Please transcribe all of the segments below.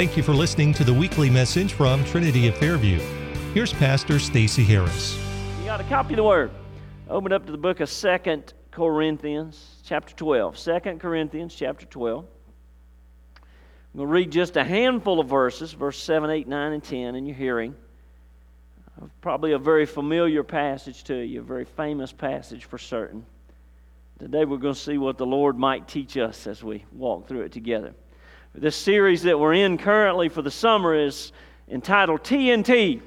Thank you for listening to the weekly message from Trinity of Fairview. Here's Pastor Stacy Harris. You got a copy of the Word. Open up to the book of Second Corinthians, chapter 12. 2 Corinthians, chapter 12. I'm going to read just a handful of verses, verse 7, 8, 9, and 10 in your hearing. Probably a very familiar passage to you, a very famous passage for certain. Today we're going to see what the Lord might teach us as we walk through it together. This series that we're in currently for the summer is entitled TNT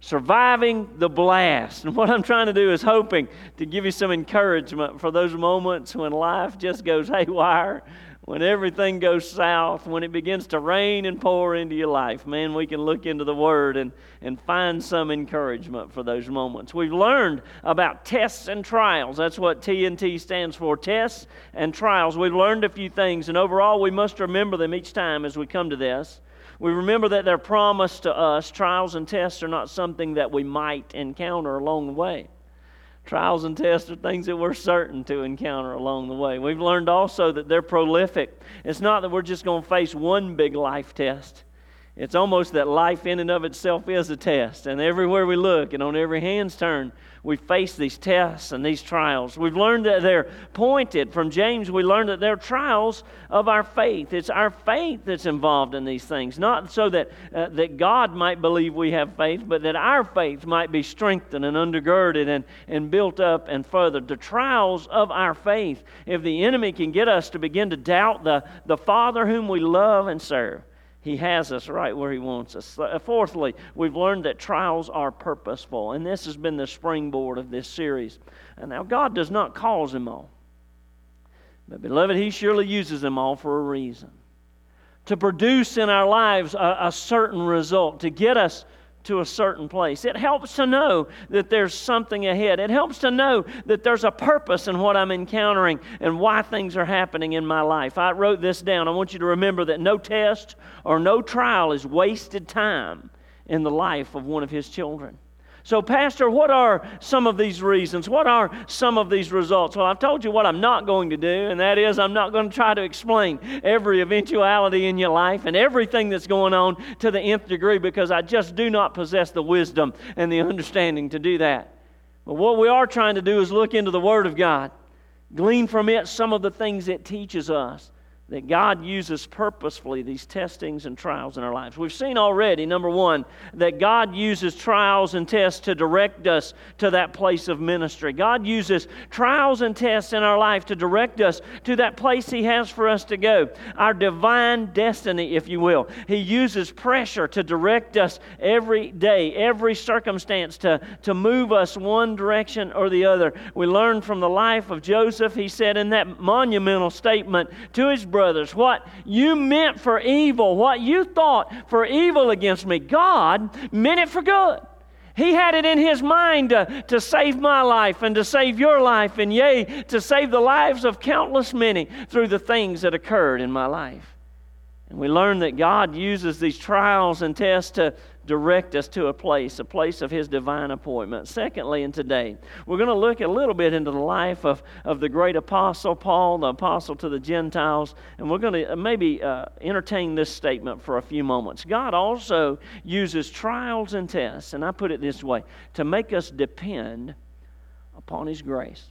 Surviving the Blast. And what I'm trying to do is hoping to give you some encouragement for those moments when life just goes haywire when everything goes south, when it begins to rain and pour into your life, man, we can look into the Word and, and find some encouragement for those moments. We've learned about tests and trials. That's what TNT stands for tests and trials. We've learned a few things, and overall, we must remember them each time as we come to this. We remember that they're promised to us. Trials and tests are not something that we might encounter along the way. Trials and tests are things that we're certain to encounter along the way. We've learned also that they're prolific. It's not that we're just going to face one big life test. It's almost that life in and of itself is a test. And everywhere we look and on every hand's turn, we face these tests and these trials. We've learned that they're pointed. From James, we learned that they're trials of our faith. It's our faith that's involved in these things. Not so that, uh, that God might believe we have faith, but that our faith might be strengthened and undergirded and, and built up and furthered. The trials of our faith. If the enemy can get us to begin to doubt the, the Father whom we love and serve, he has us right where He wants us. Uh, fourthly, we've learned that trials are purposeful, and this has been the springboard of this series. And now, God does not cause them all, but beloved, He surely uses them all for a reason to produce in our lives a, a certain result, to get us to a certain place. It helps to know that there's something ahead. It helps to know that there's a purpose in what I'm encountering and why things are happening in my life. I wrote this down. I want you to remember that no test or no trial is wasted time in the life of one of his children. So, Pastor, what are some of these reasons? What are some of these results? Well, I've told you what I'm not going to do, and that is I'm not going to try to explain every eventuality in your life and everything that's going on to the nth degree because I just do not possess the wisdom and the understanding to do that. But what we are trying to do is look into the Word of God, glean from it some of the things it teaches us that God uses purposefully these testings and trials in our lives. We've seen already, number one, that God uses trials and tests to direct us to that place of ministry. God uses trials and tests in our life to direct us to that place He has for us to go, our divine destiny, if you will. He uses pressure to direct us every day, every circumstance to, to move us one direction or the other. We learn from the life of Joseph, he said in that monumental statement to his brother, brothers, what you meant for evil, what you thought for evil against me, God meant it for good. He had it in his mind to, to save my life and to save your life, and yea, to save the lives of countless many through the things that occurred in my life. And we learn that God uses these trials and tests to direct us to a place, a place of His divine appointment. Secondly, and today, we're going to look a little bit into the life of, of the great apostle Paul, the apostle to the Gentiles, and we're going to uh, maybe uh, entertain this statement for a few moments. God also uses trials and tests, and I put it this way, to make us depend upon His grace.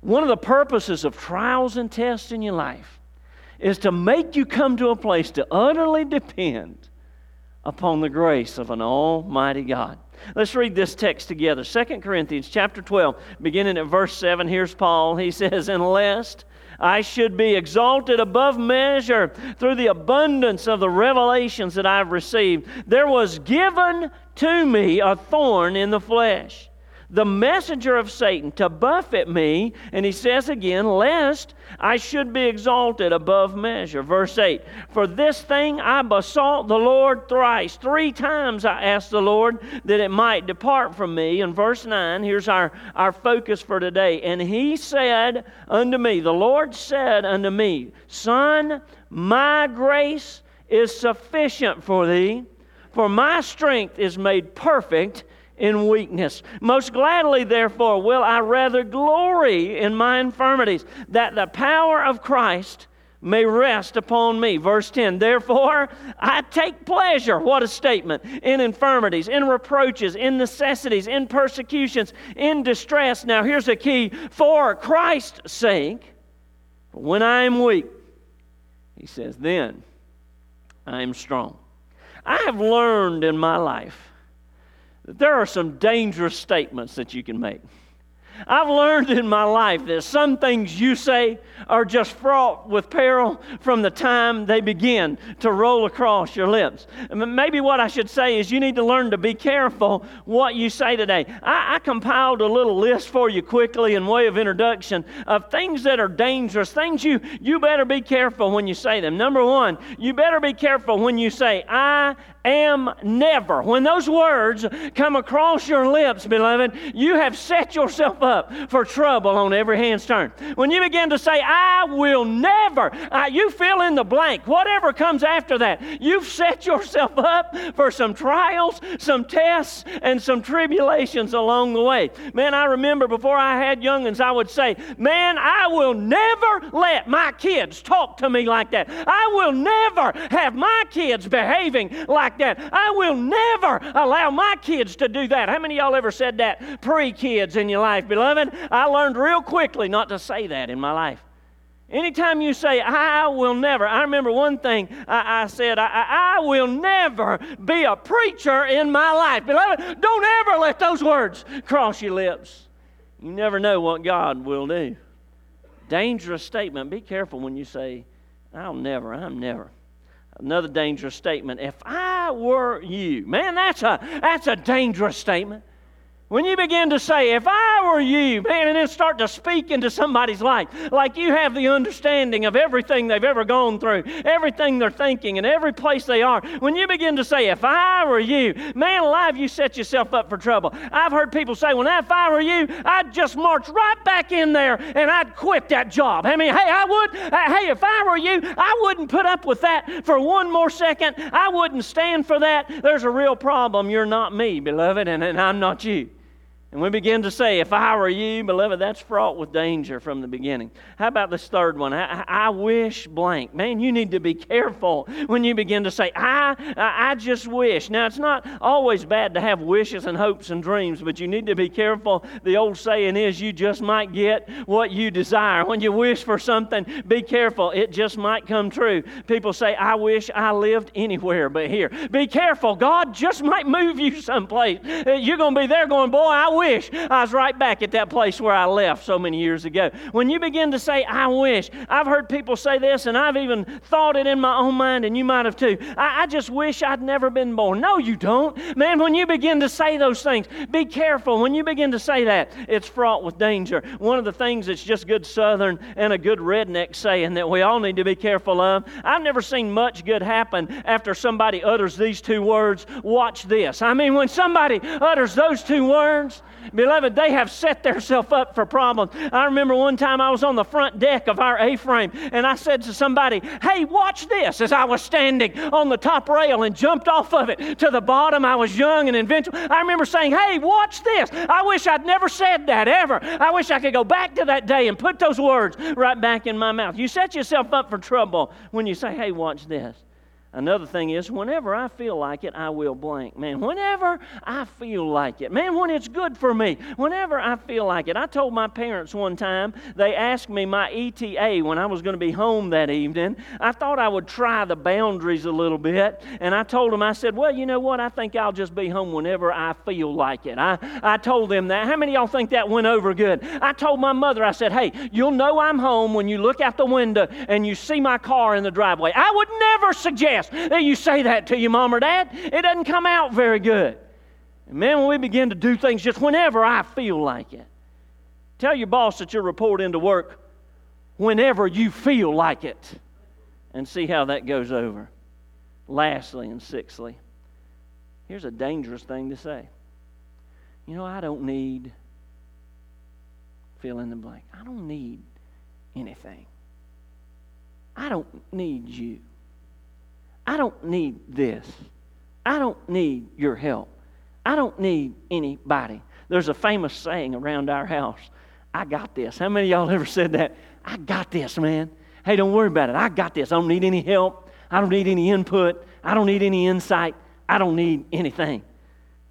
One of the purposes of trials and tests in your life is to make you come to a place to utterly depend upon the grace of an almighty God. Let's read this text together. 2 Corinthians chapter 12, beginning at verse 7. Here's Paul. He says, "Unless I should be exalted above measure through the abundance of the revelations that I've received, there was given to me a thorn in the flesh." The messenger of Satan to buffet me, and he says again, lest I should be exalted above measure. Verse 8 For this thing I besought the Lord thrice. Three times I asked the Lord that it might depart from me. And verse 9, here's our, our focus for today. And he said unto me, The Lord said unto me, Son, my grace is sufficient for thee, for my strength is made perfect in weakness. Most gladly, therefore, will I rather glory in my infirmities, that the power of Christ may rest upon me. Verse 10 Therefore, I take pleasure, what a statement, in infirmities, in reproaches, in necessities, in persecutions, in distress. Now, here's a key for Christ's sake. When I am weak, he says, then I am strong. I have learned in my life there are some dangerous statements that you can make. I've learned in my life that some things you say are just fraught with peril from the time they begin to roll across your lips. Maybe what I should say is you need to learn to be careful what you say today. I, I compiled a little list for you quickly in way of introduction of things that are dangerous, things you, you better be careful when you say them. Number one, you better be careful when you say, I am never. When those words come across your lips, beloved, you have set yourself up for trouble on every hand's turn. When you begin to say, I will never, uh, you fill in the blank, whatever comes after that, you've set yourself up for some trials, some tests, and some tribulations along the way. Man, I remember before I had youngins, I would say, Man, I will never let my kids talk to me like that. I will never have my kids behaving like that. I will never allow my kids to do that. How many y'all ever said that pre kids in your life, beloved? I learned real quickly not to say that in my life. Anytime you say, I will never, I remember one thing I, I said, I, I, will never be a preacher in my life. Beloved, don't ever let those words cross your lips. You never know what God will do. Dangerous statement. Be careful when you say, I'll never, I'm never. Another dangerous statement. If I were you, man, that's a, that's a dangerous statement. When you begin to say, if I were you, man, and then start to speak into somebody's life, like you have the understanding of everything they've ever gone through, everything they're thinking, and every place they are, when you begin to say, if I were you, man alive, you set yourself up for trouble. I've heard people say, well, now if I were you, I'd just march right back in there and I'd quit that job. I mean, hey, I would, uh, hey, if I were you, I wouldn't put up with that for one more second. I wouldn't stand for that. There's a real problem. You're not me, beloved, and, and I'm not you. And we begin to say, if I were you, beloved, that's fraught with danger from the beginning. How about this third one? I, I wish blank. Man, you need to be careful when you begin to say, I, I just wish. Now, it's not always bad to have wishes and hopes and dreams, but you need to be careful. The old saying is, you just might get what you desire. When you wish for something, be careful. It just might come true. People say, I wish I lived anywhere but here. Be careful. God just might move you someplace. You're going to be there going, boy, I wish I was right back at that place where I left so many years ago. When you begin to say, I wish, I've heard people say this, and I've even thought it in my own mind, and you might have too. I, I just wish I'd never been born. No, you don't. Man, when you begin to say those things, be careful. When you begin to say that, it's fraught with danger. One of the things that's just good Southern and a good redneck saying that we all need to be careful of, I've never seen much good happen after somebody utters these two words, watch this. I mean, when somebody utters those two words, Beloved, they have set themselves up for problems. I remember one time I was on the front deck of our A frame and I said to somebody, Hey, watch this, as I was standing on the top rail and jumped off of it to the bottom. I was young and inventive. I remember saying, Hey, watch this. I wish I'd never said that ever. I wish I could go back to that day and put those words right back in my mouth. You set yourself up for trouble when you say, Hey, watch this. Another thing is, whenever I feel like it, I will blank. Man, whenever I feel like it, man, when it's good for me, whenever I feel like it. I told my parents one time, they asked me my ETA when I was going to be home that evening. I thought I would try the boundaries a little bit, and I told them, I said, Well, you know what? I think I'll just be home whenever I feel like it. I, I told them that. How many of y'all think that went over good? I told my mother, I said, Hey, you'll know I'm home when you look out the window and you see my car in the driveway. I would never suggest that you say that to your mom or dad. It doesn't come out very good. And man, when we begin to do things just whenever I feel like it, tell your boss that you're reporting to work whenever you feel like it and see how that goes over. Lastly and sixthly, here's a dangerous thing to say. You know, I don't need fill in the blank. I don't need anything. I don't need you. I don't need this. I don't need your help. I don't need anybody. There's a famous saying around our house I got this. How many y'all ever said that? I got this, man. Hey, don't worry about it. I got this. I don't need any help. I don't need any input. I don't need any insight. I don't need anything.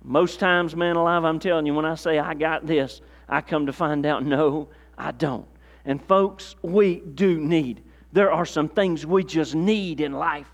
Most times, man alive, I'm telling you, when I say I got this, I come to find out no, I don't. And folks, we do need. There are some things we just need in life.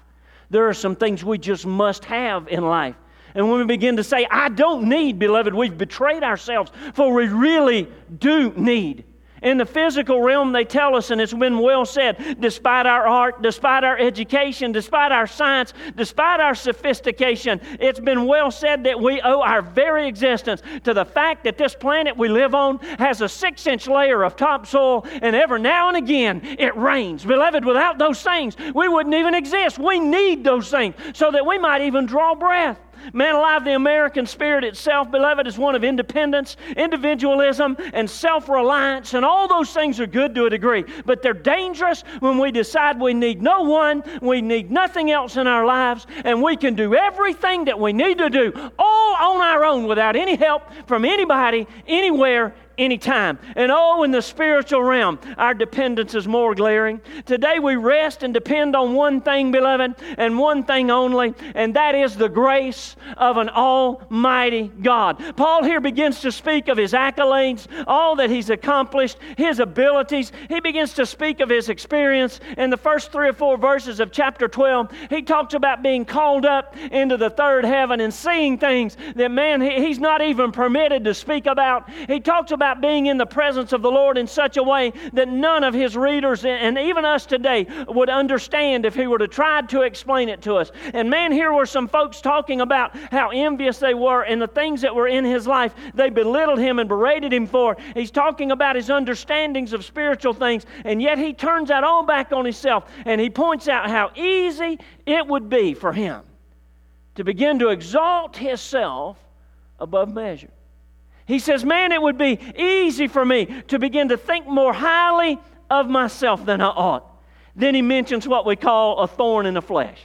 There are some things we just must have in life. And when we begin to say, I don't need, beloved, we've betrayed ourselves, for we really do need. In the physical realm, they tell us, and it's been well said, despite our art, despite our education, despite our science, despite our sophistication, it's been well said that we owe our very existence to the fact that this planet we live on has a six inch layer of topsoil, and every now and again it rains. Beloved, without those things, we wouldn't even exist. We need those things so that we might even draw breath. Man alive, the American spirit itself, beloved, is one of independence, individualism, and self reliance, and all those things are good to a degree. But they're dangerous when we decide we need no one, we need nothing else in our lives, and we can do everything that we need to do all on our own without any help from anybody, anywhere, anytime. And oh, in the spiritual realm, our dependence is more glaring. Today we rest and depend on one thing, beloved, and one thing only, and that is the grace of an almighty God. Paul here begins to speak of his accolades, all that he's accomplished, his abilities. He begins to speak of his experience. In the first three or four verses of chapter 12, he talks about being called up into the third heaven and seeing things that man, he's not even permitted to speak about. He talks about about being in the presence of the Lord in such a way that none of his readers and even us today would understand if he were to try to explain it to us. And man, here were some folks talking about how envious they were and the things that were in his life they belittled him and berated him for. He's talking about his understandings of spiritual things, and yet he turns that all back on himself and he points out how easy it would be for him to begin to exalt himself above measure. He says, Man, it would be easy for me to begin to think more highly of myself than I ought. Then he mentions what we call a thorn in the flesh.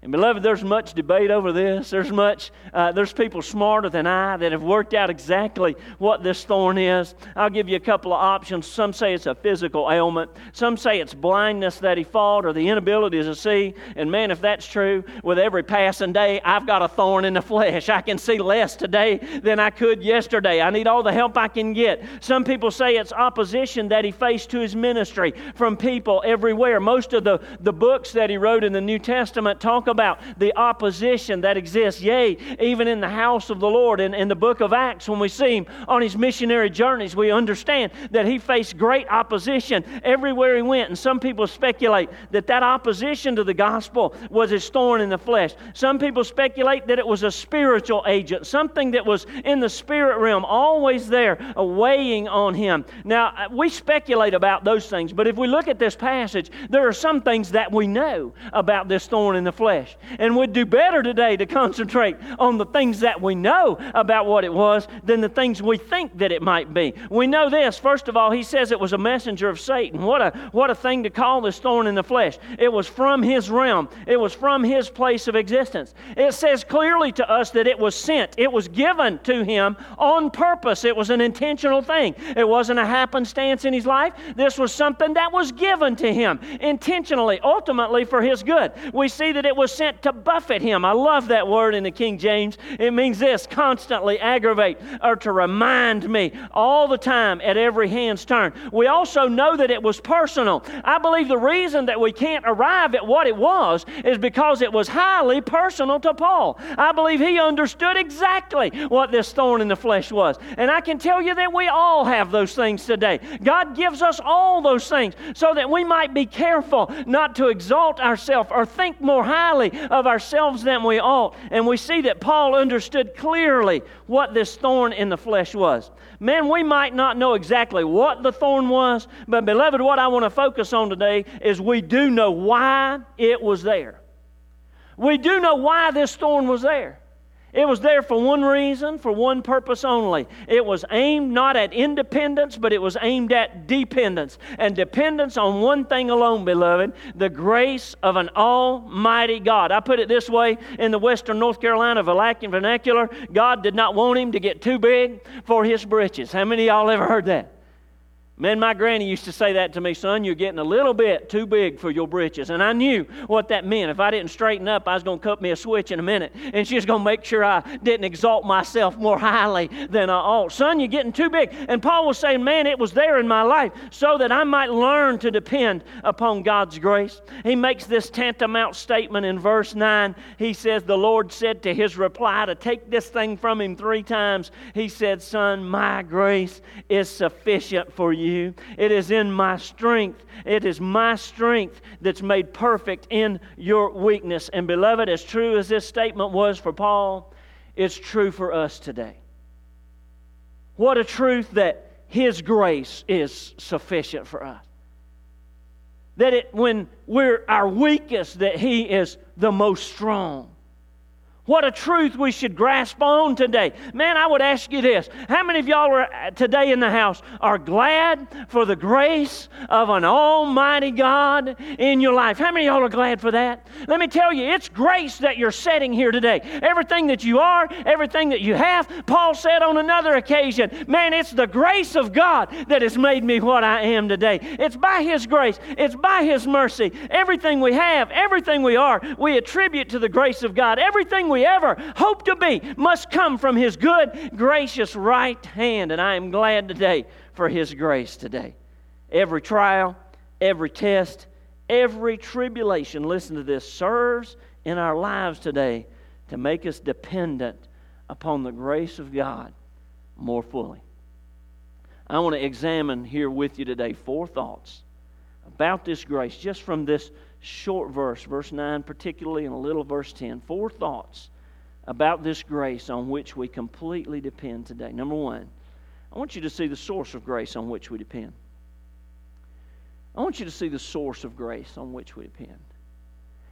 And beloved, there's much debate over this. There's much, uh, there's people smarter than I that have worked out exactly what this thorn is. I'll give you a couple of options. Some say it's a physical ailment. Some say it's blindness that he fought or the inability to see. And man, if that's true, with every passing day, I've got a thorn in the flesh. I can see less today than I could yesterday. I need all the help I can get. Some people say it's opposition that he faced to his ministry from people everywhere. Most of the, the books that he wrote in the New Testament talk about the opposition that exists, yea, even in the house of the Lord. In, in the book of Acts, when we see him on his missionary journeys, we understand that he faced great opposition everywhere he went. And some people speculate that that opposition to the gospel was his thorn in the flesh. Some people speculate that it was a spiritual agent, something that was in the spirit realm, always there, weighing on him. Now, we speculate about those things, but if we look at this passage, there are some things that we know about this thorn in the flesh flesh. And would do better today to concentrate on the things that we know about what it was than the things we think that it might be. We know this. First of all, he says it was a messenger of Satan. What a, what a thing to call this thorn in the flesh. It was from his realm, it was from his place of existence. It says clearly to us that it was sent, it was given to him on purpose. It was an intentional thing. It wasn't a happenstance in his life. This was something that was given to him intentionally, ultimately for his good. We see that it was was sent to buffet him. I love that word in the King James. It means this constantly aggravate or to remind me all the time at every hand's turn. We also know that it was personal. I believe the reason that we can't arrive at what it was is because it was highly personal to Paul. I believe he understood exactly what this thorn in the flesh was. And I can tell you that we all have those things today. God gives us all those things so that we might be careful not to exalt ourselves or think more highly highly of ourselves than we ought. And we see that Paul understood clearly what this thorn in the flesh was. Man, we might not know exactly what the thorn was, but beloved, what I want to focus on today is we do know why it was there. We do know why this thorn was there. It was there for one reason, for one purpose only. It was aimed not at independence, but it was aimed at dependence. And dependence on one thing alone, beloved the grace of an almighty God. I put it this way in the Western North Carolina vernacular God did not want him to get too big for his britches. How many of y'all ever heard that? Man, my granny used to say that to me, son, you're getting a little bit too big for your britches. And I knew what that meant. If I didn't straighten up, I was going to cut me a switch in a minute. And she was going to make sure I didn't exalt myself more highly than I ought. Son, you're getting too big. And Paul was saying, man, it was there in my life so that I might learn to depend upon God's grace. He makes this tantamount statement in verse 9. He says, The Lord said to his reply to take this thing from him three times. He said, Son, my grace is sufficient for you you. It is in my strength. It is my strength that's made perfect in your weakness. And, beloved, as true as this statement was for Paul, it's true for us today. What a truth that His grace is sufficient for us. That it, when we're our weakest, that He is the most strong. What a truth we should grasp on today. Man, I would ask you this. How many of y'all are uh, today in the house are glad for the grace of an almighty God in your life? How many of y'all are glad for that? Let me tell you, it's grace that you're setting here today. Everything that you are, everything that you have, Paul said on another occasion, man, it's the grace of God that has made me what I am today. It's by His grace, it's by His mercy. Everything we have, everything we are, we attribute to the grace of God. Everything we we ever hope to be must come from His good, gracious right hand. And I am glad today for His grace today. Every trial, every test, every tribulation, listen to this, serves in our lives today to make us dependent upon the grace of God more fully. I want to examine here with you today four thoughts about this grace, just from this short verse, verse 9 particularly, and a little verse 10. Four thoughts about this grace on which we completely depend today. Number one, I want you to see the source of grace on which we depend. I want you to see the source of grace on which we depend.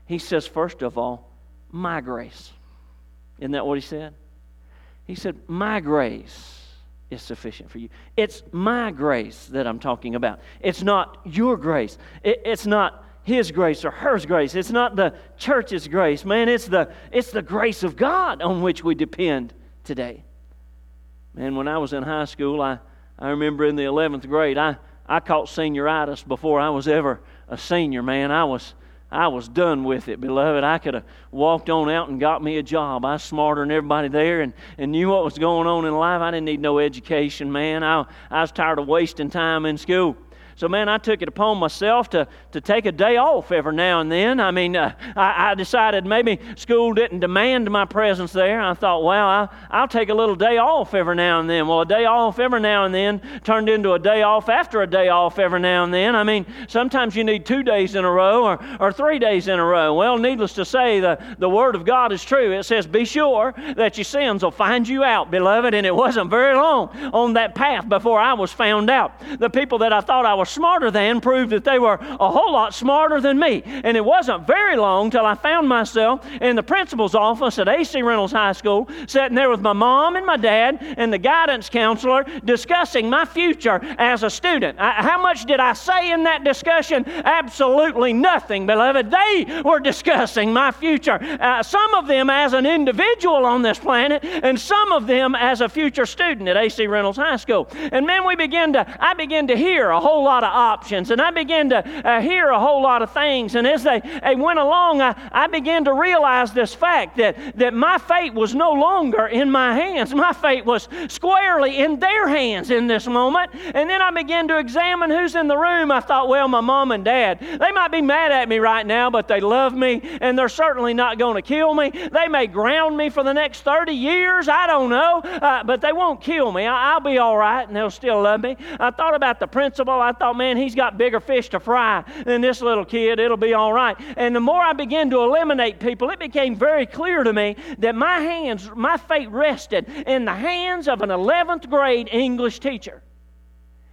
He says, first of all, my grace. Isn't that what he said? He said, My grace is sufficient for you. It's my grace that I'm talking about. It's not your grace. it's not his grace or hers grace. It's not the church's grace, man. It's the, it's the grace of God on which we depend today. Man, when I was in high school, I, I remember in the 11th grade, I, I caught senioritis before I was ever a senior, man. I was, I was done with it, beloved. I could have walked on out and got me a job. I was smarter than everybody there and, and knew what was going on in life. I didn't need no education, man. I, I was tired of wasting time in school. So, man, I took it upon myself to, to take a day off every now and then. I mean, uh, I, I, decided maybe school didn't demand my presence there. I thought, well, I'll, I'll take a little day off every now and then. Well, a day off every now and then turned into a day off after a day off every now and then. I mean, sometimes you need two days in a row or, or three days in a row. Well, needless to say, the, the Word of God is true. It says, be sure that your sins will find you out, beloved. And it wasn't very long on that path before I was found out. The people that I thought I was smarter than proved that they were a whole lot smarter than me. And it wasn't very long till I found myself in the principal's office at AC Reynolds High School, sitting there with my mom and my dad and the guidance counselor discussing my future as a student. I, how much did I say in that discussion? Absolutely nothing, beloved. They were discussing my future. Uh, some of them as an individual on this planet, and some of them as a future student at AC Reynolds High School. And man, we began to, I began to hear a whole lot of options. And I began to uh, hear a whole lot of things. And as they, they went along, I, I began to realize this fact that, that my fate was no longer in my hands. My fate was squarely in their hands in this moment. And then I began to examine who's in the room. I thought, well, my mom and dad, they might be mad at me right now, but they love me, and they're certainly not going to kill me. They may ground me for the next 30 years. I don't know, uh, but they won't kill me. I, will be all right, and they'll still love me. I thought about the principal. I thought, thought, man, he's got bigger fish to fry than this little kid. It'll be all right. And the more I began to eliminate people, it became very clear to me that my hands, my fate rested in the hands of an 11th grade English teacher.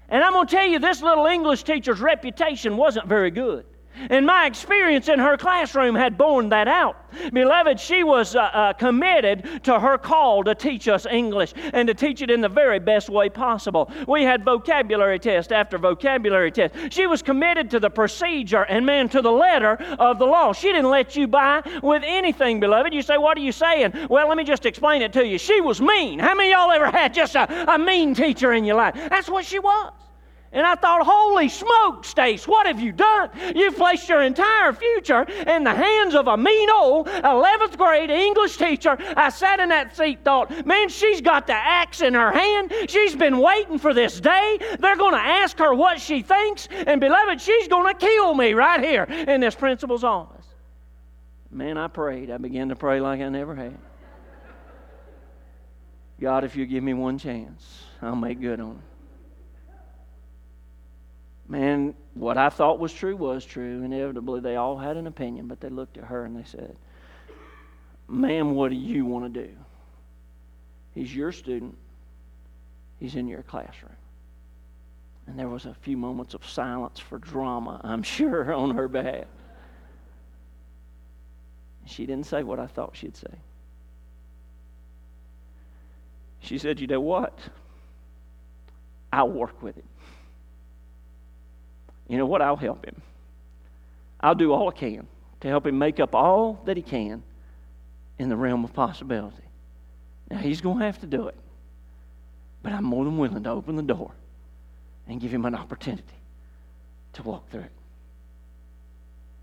And I'm going to tell you, this little English teacher's reputation wasn't very good. And my experience in her classroom had borne that out. Beloved, she was uh, uh, committed to her call to teach us English and to teach it in the very best way possible. We had vocabulary test after vocabulary test. She was committed to the procedure and, man, to the letter of the law. She didn't let you by with anything, beloved. You say, What are you saying? Well, let me just explain it to you. She was mean. How many of y'all ever had just a, a mean teacher in your life? That's what she was. And I thought, holy smoke, Stace, what have you done? You've placed your entire future in the hands of a mean old 11th grade English teacher. I sat in that seat, thought, man, she's got the axe in her hand. She's been waiting for this day. They're going to ask her what she thinks. And beloved, she's going to kill me right here in this principal's office. Man, I prayed. I began to pray like I never had. God, if you give me one chance, I'll make good on it. Man, what I thought was true was true. Inevitably, they all had an opinion, but they looked at her and they said, Ma'am, what do you want to do? He's your student, he's in your classroom. And there was a few moments of silence for drama, I'm sure, on her behalf. She didn't say what I thought she'd say. She said, You know what? I'll work with him. You know what? I'll help him. I'll do all I can to help him make up all that he can in the realm of possibility. Now, he's going to have to do it. But I'm more than willing to open the door and give him an opportunity to walk through it.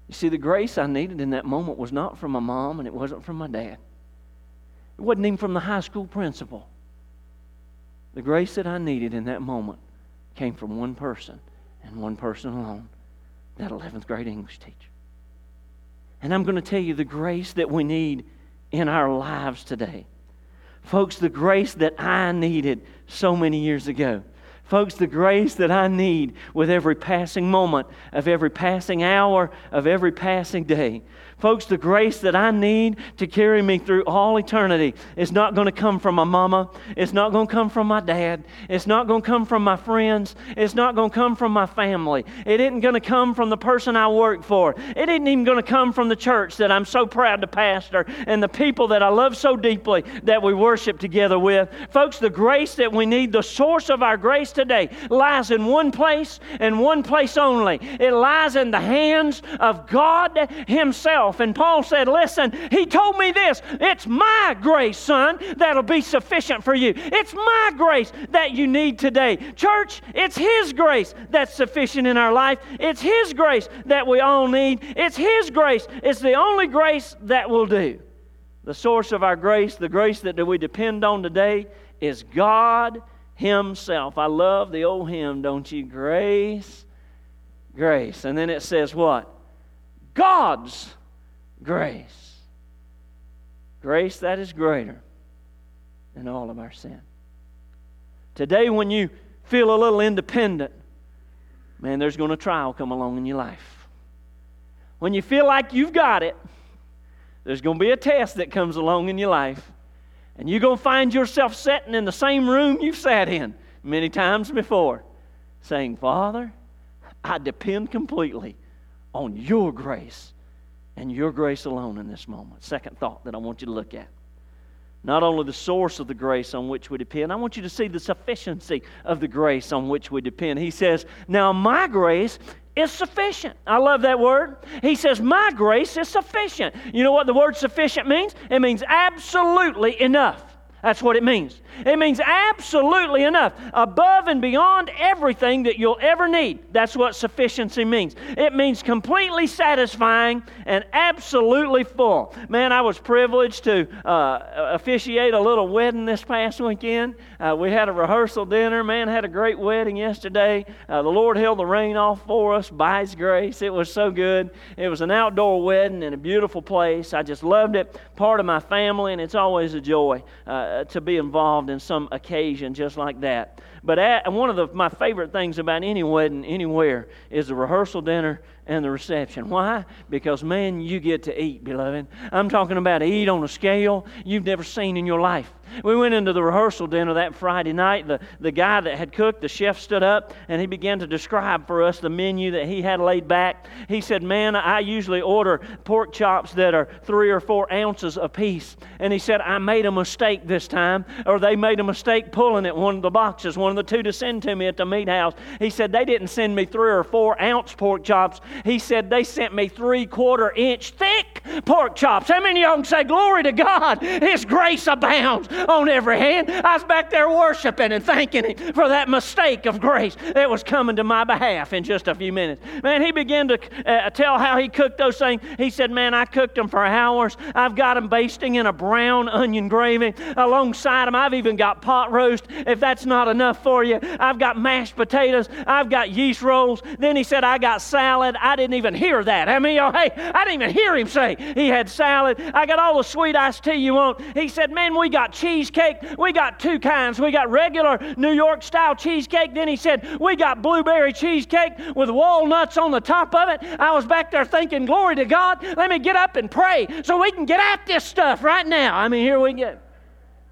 You see, the grace I needed in that moment was not from my mom and it wasn't from my dad. It wasn't even from the high school principal. The grace that I needed in that moment came from one person and one person alone that 11th grade English teacher. And I'm going to tell you the grace that we need in our lives today. Folks, the grace that I needed so many years ago Folks, the grace that I need with every passing moment of every passing hour of every passing day Folks, the grace that I need to carry me through all eternity is not going to come from my mama. It's not going to come from my dad. It's not going to come from my friends. It's not going to come from my family. It isn't going to come from the person I work for. It isn't even going to come from the church that I'm so proud to pastor and the people that I love so deeply that we worship together with. Folks, the grace that we need, the source of our grace today, lies in one place and one place only. It lies in the hands of God Himself himself. And Paul said, Listen, he told me this it's my grace, son, that'll be sufficient for you. It's my grace that you need today. Church, it's his grace that's sufficient in our life. It's his grace that we all need. It's his grace. It's the only grace that will do. The source of our grace, the grace that we depend on today, is God Himself. I love the old hymn, don't you? Grace, grace. And then it says what? God's grace. Grace that is greater than all of our sin. Today, when you feel a little independent, man, there's going to trial come along in your life. When you feel like you've got it, there's going to be a test that comes along in your life. And you're going to find yourself sitting in the same room you've sat in many times before, saying, Father, I depend completely on your grace and your grace alone in this moment. Second thought that I want you to look at. Not only the source of the grace on which we depend, I want you to see the sufficiency of the grace on which we depend. He says, Now my grace is sufficient. I love that word. He says, My grace is sufficient. You know what the word sufficient means? It means absolutely enough. That's what it means. It means absolutely enough, above and beyond everything that you'll ever need. That's what sufficiency means. It means completely satisfying and absolutely full. Man, I was privileged to uh, officiate a little wedding this past weekend. Uh, we had a rehearsal dinner. Man, had a great wedding yesterday. Uh, the Lord held the rain off for us by His grace. It was so good. It was an outdoor wedding in a beautiful place. I just loved it. Part of my family, and it's always a joy uh, to be involved in some occasion just like that. But at, one of the, my favorite things about any wedding anywhere is the rehearsal dinner and the reception. Why? Because, man, you get to eat, beloved. I'm talking about eat on a scale you've never seen in your life. We went into the rehearsal dinner that Friday night. The, the guy that had cooked, the chef, stood up and he began to describe for us the menu that he had laid back. He said, Man, I usually order pork chops that are three or four ounces a piece. And he said, I made a mistake this time, or they made a mistake pulling at one of the boxes, one of the two to send to me at the meat house. He said, They didn't send me three or four ounce pork chops. He said, They sent me three quarter inch thick pork chops. How many of y'all can say, Glory to God, His grace abounds on every hand? I was back there worshiping and thanking Him for that mistake of grace that was coming to my behalf in just a few minutes. Man, he began to uh, tell how he cooked those things. He said, Man, I cooked them for hours. I've got them basting in a brown onion gravy. Alongside them, I've even got pot roast. If that's not enough for you, I've got mashed potatoes. I've got yeast rolls. Then he said, I got salad. Didn't even hear that. I mean, y'all, hey, I didn't even hear him say he had salad. I got all the sweet iced tea you want. He said, Man, we got cheesecake. We got two kinds. We got regular New York style cheesecake. Then he said, We got blueberry cheesecake with walnuts on the top of it. I was back there thinking, Glory to God. Let me get up and pray so we can get at this stuff right now. I mean, here we go.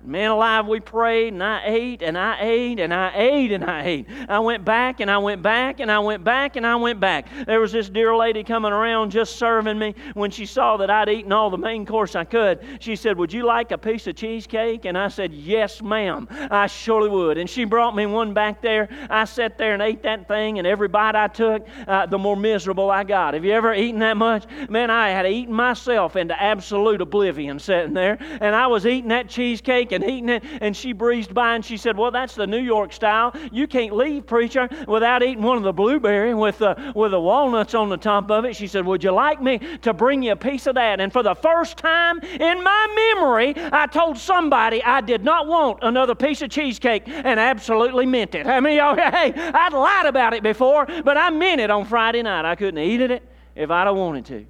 Man alive, we prayed and I ate and I ate and I ate and I ate. I went back and I went back and I went back and I went back. There was this dear lady coming around just serving me. When she saw that I'd eaten all the main course I could, she said, Would you like a piece of cheesecake? And I said, Yes, ma'am. I surely would. And she brought me one back there. I sat there and ate that thing, and every bite I took, uh, the more miserable I got. Have you ever eaten that much? Man, I had eaten myself into absolute oblivion sitting there. And I was eating that cheesecake and eating it. And she breezed by and she said, Well, that's the New York style. You can't leave, preacher, without eating one of the blueberry with the, with the walnuts on the top of it. She said, Would you like me to bring you a piece of that? And for the first time in my memory, I told somebody I did not want another piece of cheesecake and absolutely meant it. I mean, hey, I'd lied about it before, but I meant it on Friday night. I couldn't eaten it if I'd have wanted to.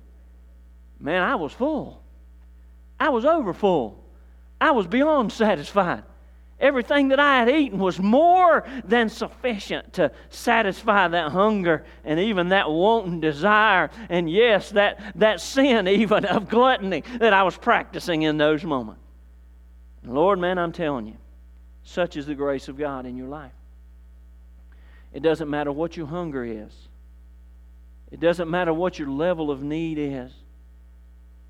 Man, I was full. I was over full. I was beyond satisfied. Everything that I had eaten was more than sufficient to satisfy that hunger and even that wanting desire, and yes, that, that sin even of gluttony that I was practicing in those moments. Lord, man, I'm telling you, such is the grace of God in your life. It doesn't matter what your hunger is, it doesn't matter what your level of need is.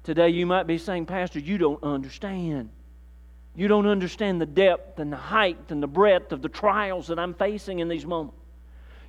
Today, you might be saying, Pastor, you don't understand. You don't understand the depth and the height and the breadth of the trials that I'm facing in these moments.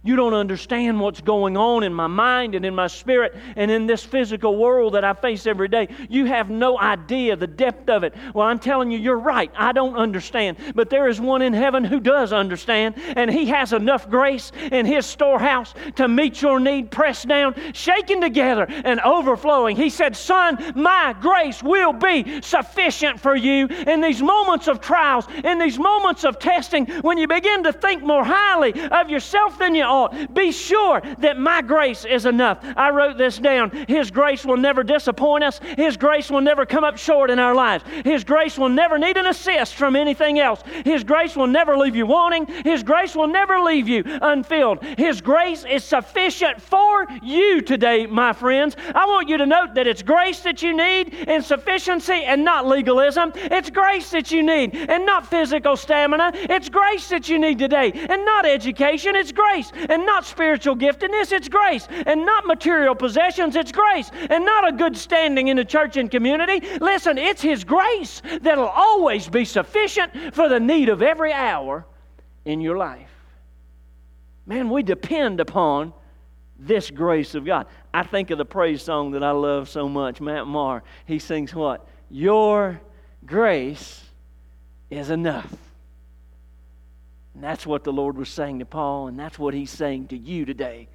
You don't understand what's going on in my mind and in my spirit and in this physical world that I face every day. You have no idea the depth of it. Well, I'm telling you, you're right. I don't understand. But there is one in heaven who does understand, and he has enough grace in his storehouse to meet your need, pressed down, shaken together, and overflowing. He said, Son, my grace will be sufficient for you in these moments of trials, in these moments of testing, when you begin to think more highly of yourself than you ought. Be sure that my grace is enough. I wrote this down. His grace will never disappoint us, His grace will never come up short in our lives. His grace will never need an assist from anything else. His grace will never leave you wanting, His grace will never leave you unfilled. His grace is sufficient for you today, my friends. I want you to note that it's grace that you need in sufficiency and not legalism. It's grace that you need and not physical stamina. It's grace that you need today and not education. It's grace and not spiritual giftedness, it's grace. And not material possessions, it's grace. And not a good standing in the church and community. Listen, it's His grace that'll always be sufficient for the need of every hour in your life. Man, we depend upon this grace of God. I think of the praise song that I love so much, Matt Maher. He sings what? Your grace is enough. And that's what the Lord was saying to Paul, and that's what he's saying to you today.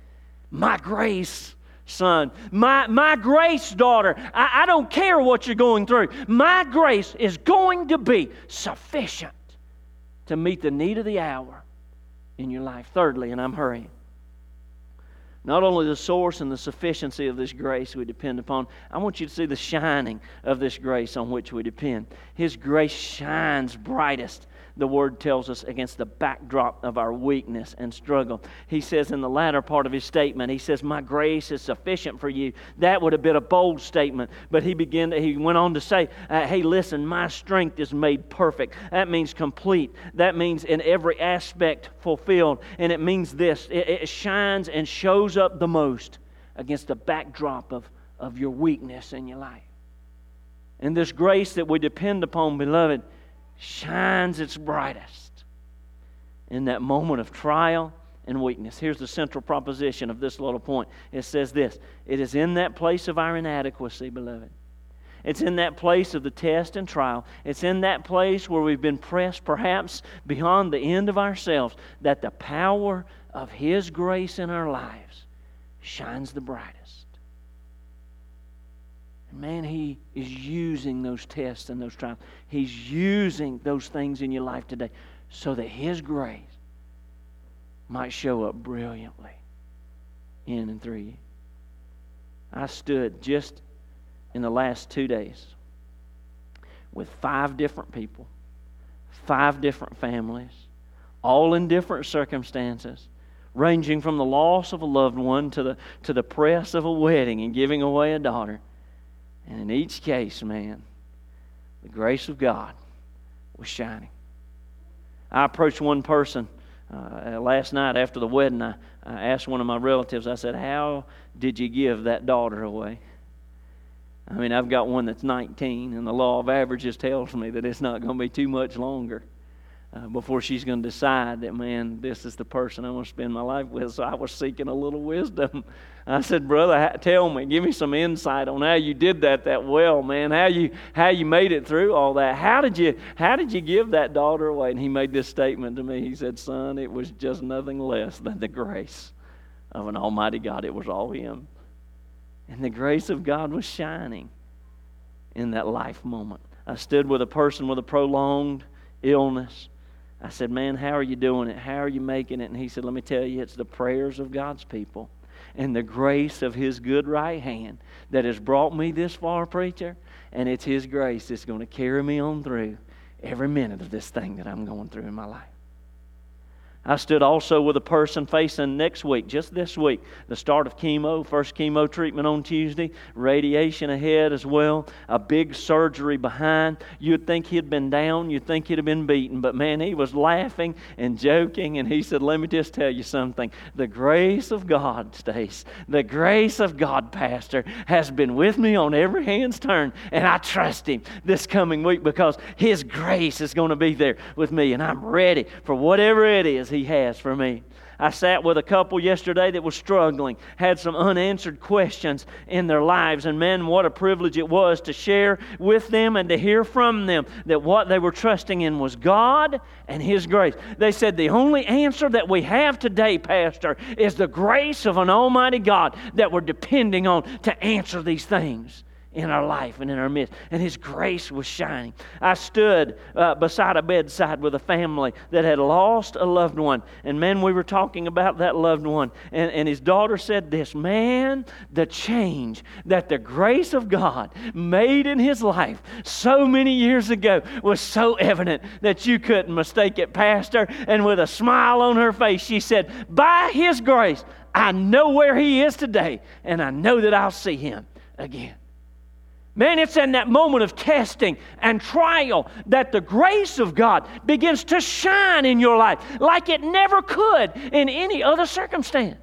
My grace, son. My, my grace, daughter. I, I don't care what you're going through. My grace is going to be sufficient to meet the need of the hour in your life. Thirdly, and I'm hurrying. Not only the source and the sufficiency of this grace we depend upon, I want you to see the shining of this grace on which we depend. His grace shines brightest the word tells us, against the backdrop of our weakness and struggle. He says in the latter part of his statement, he says, My grace is sufficient for you. That would have been a bold statement, but he began, he went on to say, uh, Hey, listen, my strength is made perfect. That means complete. That means in every aspect fulfilled. And it means this it, it shines and shows up the most against the backdrop of, of your weakness in your life. And this grace that we depend upon, beloved, shines its brightest in that moment of trial and weakness. Here's the central proposition of this little point it says this it is in that place of our inadequacy, beloved, It's in that place of the test and trial. It's in that place where we've been pressed perhaps beyond the end of ourselves that the power of His grace in our lives shines the brightest. Man, He is using those tests and those trials. He's using those things in your life today so that His grace might show up brilliantly in and through you. I stood just in the last two days with five different people, five different families, all in different circumstances, ranging from the loss of a loved one to the, to the press of a wedding and giving away a daughter. And in each case, man, the grace of God was shining. I approached one person uh, last night after the wedding. I, I asked one of my relatives, I said, How did you give that daughter away? I mean, I've got one that's 19, and the law of averages tells me that it's not going to be too much longer uh, before she's going to decide that, man, this is the person I want to spend my life with. So I was seeking a little wisdom. I said, brother, tell me, give me some insight on how you did that that well, man. How you how you made it through all that. How did you how did you give that daughter away? And he made this statement to me. He said, son, it was just nothing less than the grace of an Almighty God. It was all Him. And the grace of God was shining in that life moment. I stood with a person with a prolonged illness. I said, Man, how are you doing it? How are you making it? And he said, Let me tell you, it's the prayers of God's people and the grace of His good right hand that has brought me this far, preacher. And it's His grace that's going to carry me on through every minute of this thing that I'm going through in my life. I stood also with a person facing next week, just this week, the start of chemo, first chemo treatment on Tuesday, radiation ahead as well, a big surgery behind. You'd think he'd been down, you'd think he'd have been beaten, but man, he was laughing and joking, and he said, Let me just tell you something. The grace of God, Stace, the grace of God, Pastor, has been with me on every hand's turn, and I trust him this coming week because his grace is going to be there with me, and I'm ready for whatever it is he has for me. I sat with a couple yesterday that was struggling, had some unanswered questions in their lives, and man, what a privilege it was to share with them and to hear from them that what they were trusting in was God and His grace. They said, The only answer that we have today, Pastor, is the grace of an Almighty God that we're depending on to answer these things in our life and in our midst. And His grace was shining. I stood uh, beside a bedside with a family that had lost a loved one. And man, we were talking about that loved one. And, and his daughter said this Man, the change that the grace of God made in his life so many years ago was so evident that you couldn't mistake it, Pastor. And with a smile on her face, she said, By His grace, I know where He is today, and I know that I'll see Him again. Man, it's in that moment of testing and trial that the grace of God begins to shine in your life like it never could in any other circumstance.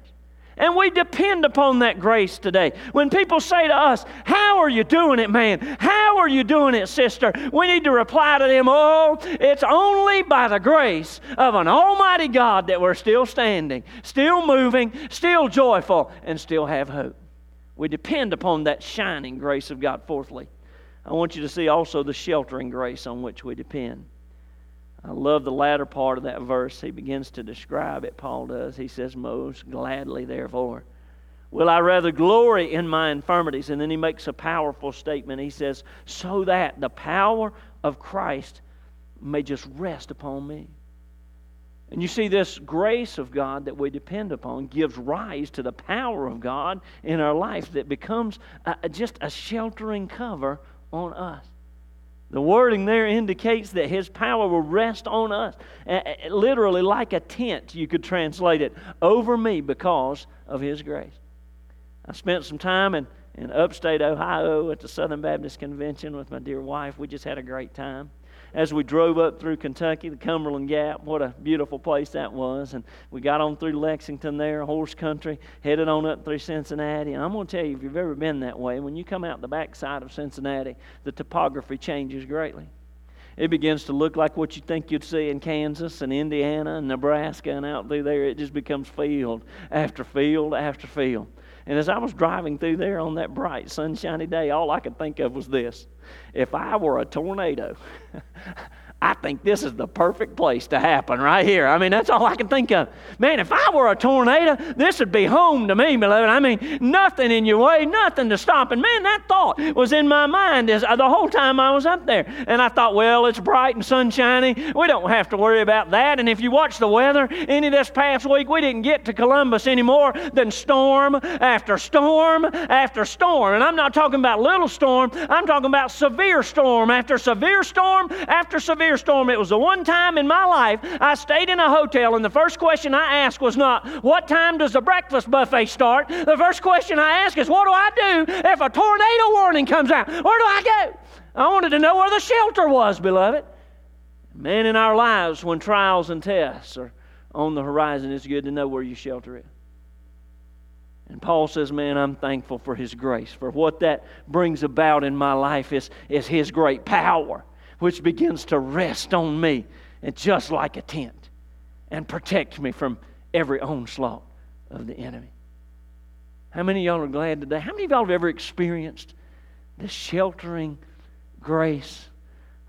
And we depend upon that grace today. When people say to us, How are you doing it, man? How are you doing it, sister? We need to reply to them, Oh, it's only by the grace of an Almighty God that we're still standing, still moving, still joyful, and still have hope. We depend upon that shining grace of God. Fourthly, I want you to see also the sheltering grace on which we depend. I love the latter part of that verse. He begins to describe it, Paul does. He says, Most gladly, therefore, will I rather glory in my infirmities. And then he makes a powerful statement. He says, So that the power of Christ may just rest upon me. And you see, this grace of God that we depend upon gives rise to the power of God in our life that becomes a, just a sheltering cover on us. The wording there indicates that His power will rest on us. Literally, like a tent, you could translate it, over me because of His grace. I spent some time in, in upstate Ohio at the Southern Baptist Convention with my dear wife. We just had a great time as we drove up through Kentucky, the Cumberland Gap. What a beautiful place that was. And we got on through Lexington there, horse country, headed on up through Cincinnati. And I'm going to tell you, if you've ever been that way, when you come out the backside of Cincinnati, the topography changes greatly. It begins to look like what you think you'd see in Kansas and Indiana and Nebraska and out through there. It just becomes field after field after field. And as I was driving through there on that bright, sunshiny day, all I could think of was this. If I were a tornado, I think this is the perfect place to happen right here. I mean, that's all I can think of. Man, if I were a tornado, this would be home to me, beloved. I mean, nothing in your way, nothing to stop. And man, that thought was in my mind uh, the whole time I was up there. And I thought, well, it's bright and sunshiny. We don't have to worry about that. And if you watch the weather, any of this past week, we didn't get to Columbus any more than storm after storm after storm. And I'm not talking about little storm, I'm talking about severe storm after severe storm after severe storm. It was the one time in my life I stayed in a hotel, and the first question I asked was not, What time does the breakfast buffet start? The first question I asked is, What do I do if a tornado warning comes out? Where do I go? I wanted to know where the shelter was, beloved. Man, in our lives, when trials and tests are on the horizon, it's good to know where your shelter is. And Paul says, Man, I'm thankful for his grace. For what that brings about in my life is, is his great power which begins to rest on me and just like a tent and protect me from every onslaught of the enemy. How many of y'all are glad today? How many of y'all have ever experienced the sheltering grace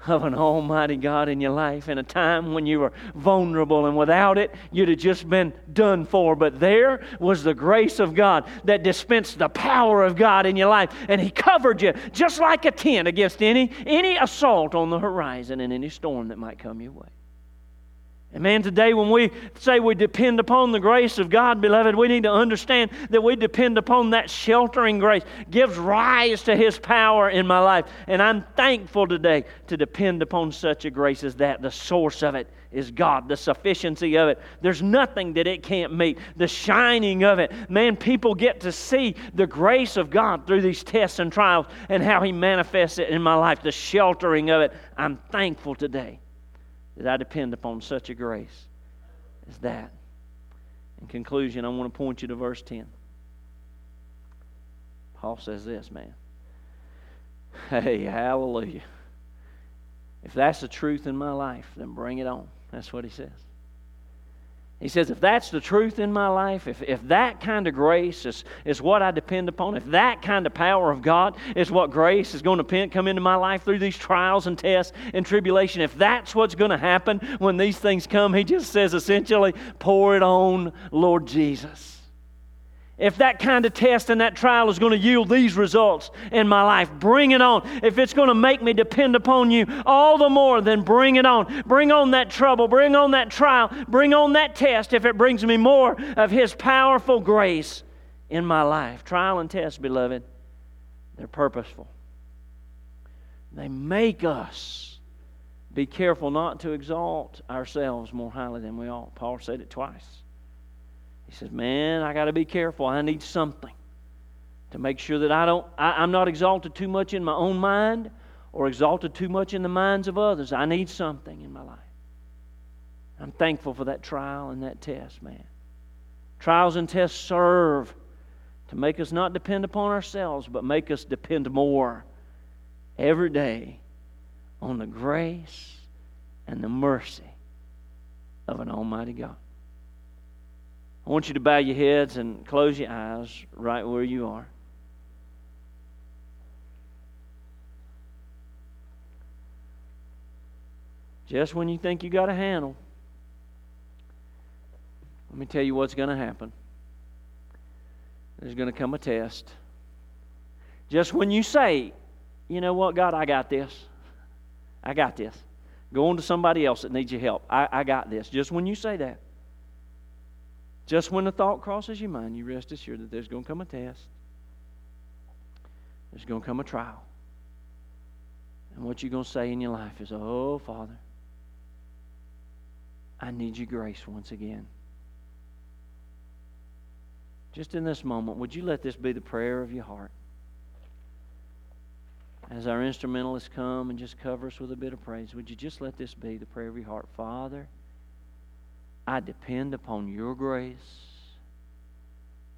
of an almighty God in your life in a time when you were vulnerable and without it, you'd have just been done for. But there was the grace of God that dispensed the power of God in your life, and He covered you just like a tent against any, any assault on the horizon and any storm that might come your way. And man, today when we say we depend upon the grace of God, beloved, we need to understand that we depend upon that sheltering grace, gives rise to His power in my life. And I'm thankful today to depend upon such a grace as that. The source of it is God, the sufficiency of it. There's nothing that it can't meet. The shining of it. Man, people get to see the grace of God through these tests and trials and how He manifests it in my life, the sheltering of it. I'm thankful today that I depend upon such a grace as that. In conclusion, I want to point you to verse 10. Paul says this, man. Hey, hallelujah. If that's the truth in my life, then bring it on. That's what he says. He says, if that's the truth in my life, if, if that kind of grace is, is what I depend upon, if that kind of power of God is what grace is going to come into my life through these trials and tests and tribulation, if that's what's going to happen when these things come, he just says essentially, pour it on, Lord Jesus. If that kind of test and that trial is going to yield these results in my life, bring it on. If it's going to make me depend upon you all the more, then bring it on. Bring on that trouble, bring on that trial, bring on that test if it brings me more of His powerful grace in my life. Trial and test, beloved, they're purposeful. They make us be careful not to exalt ourselves more highly than we ought. Paul said it twice. He says, Man, I got to be careful. I need something to make sure that I don't, I, I'm not exalted too much in my own mind or exalted too much in the minds of others. I need something in my life. I'm thankful for that trial and that test, man. Trials and tests serve to make us not depend upon ourselves, but make us depend more every day on the grace and the mercy of an Almighty God. I want you to bow your heads and close your eyes right where you are. Just when you think you got a handle, let me tell you what's going to happen. There's going to come a test. Just when you say, you know what, God, I got this. I got this. Go on to somebody else that needs your help. I, I got this. Just when you say that, just when the thought crosses your mind, you rest assured that there's going to come a test, there's going to come a trial. And what you're going to say in your life is, Oh, Father, I need your grace once again. Just in this moment, would you let this be the prayer of your heart? As our instrumentalists come and just cover us with a bit of praise, would you just let this be the prayer of your heart? Father, I depend upon your grace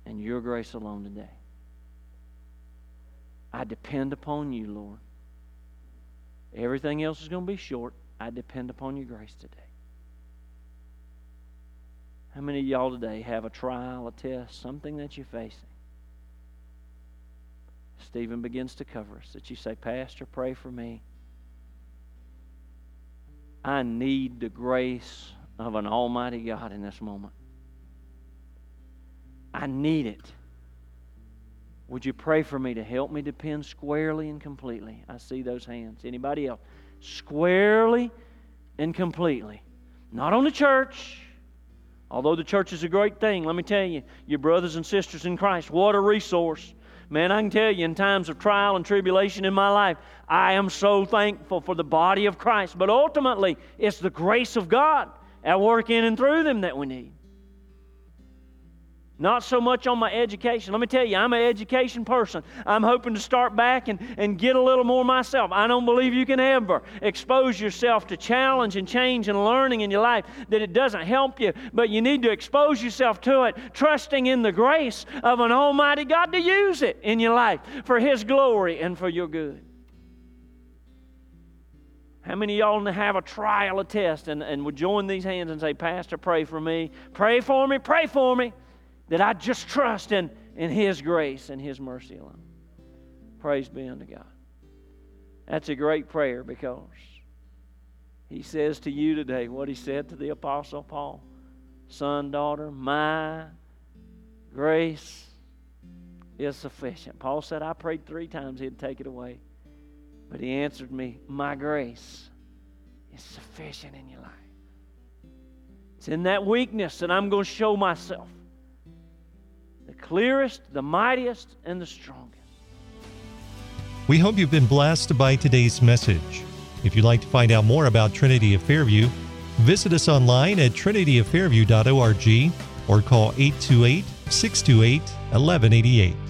and your grace alone today. I depend upon you, Lord. Everything else is going to be short. I depend upon your grace today. How many of y'all today have a trial, a test, something that you're facing? Stephen begins to cover us, that you say, Pastor, pray for me. I need the grace of an Almighty God in this moment. I need it. Would you pray for me to help me depend squarely and completely? I see those hands. Anybody else? Squarely and completely. Not on the church. Although the church is a great thing, let me tell you, your brothers and sisters in Christ, what a resource. Man, I can tell you in times of trial and tribulation in my life, I am so thankful for the body of Christ. But ultimately, it's the grace of God at work in and through them that we need. Not so much on my education. Let me tell you, I'm an education person. I'm hoping to start back and, and get a little more myself. I don't believe you can ever expose yourself to challenge and change and learning in your life that it doesn't help you, but you need to expose yourself to it, trusting in the grace of an Almighty God to use it in your life for His glory and for your good. How many of y'all have a trial, a test, and, and would join these hands and say, Pastor, pray for me? Pray for me, pray for me that I just trust in, in His grace and His mercy alone. Praise be unto God. That's a great prayer because He says to you today what He said to the Apostle Paul Son, daughter, my grace is sufficient. Paul said, I prayed three times He'd take it away. But He answered me, My grace is sufficient in your life. It's in that weakness that I'm going to show myself the clearest, the mightiest, and the strongest. We hope you've been blessed by today's message. If you'd like to find out more about Trinity of Fairview, visit us online at trinityoffairview.org or call 828 628 1188.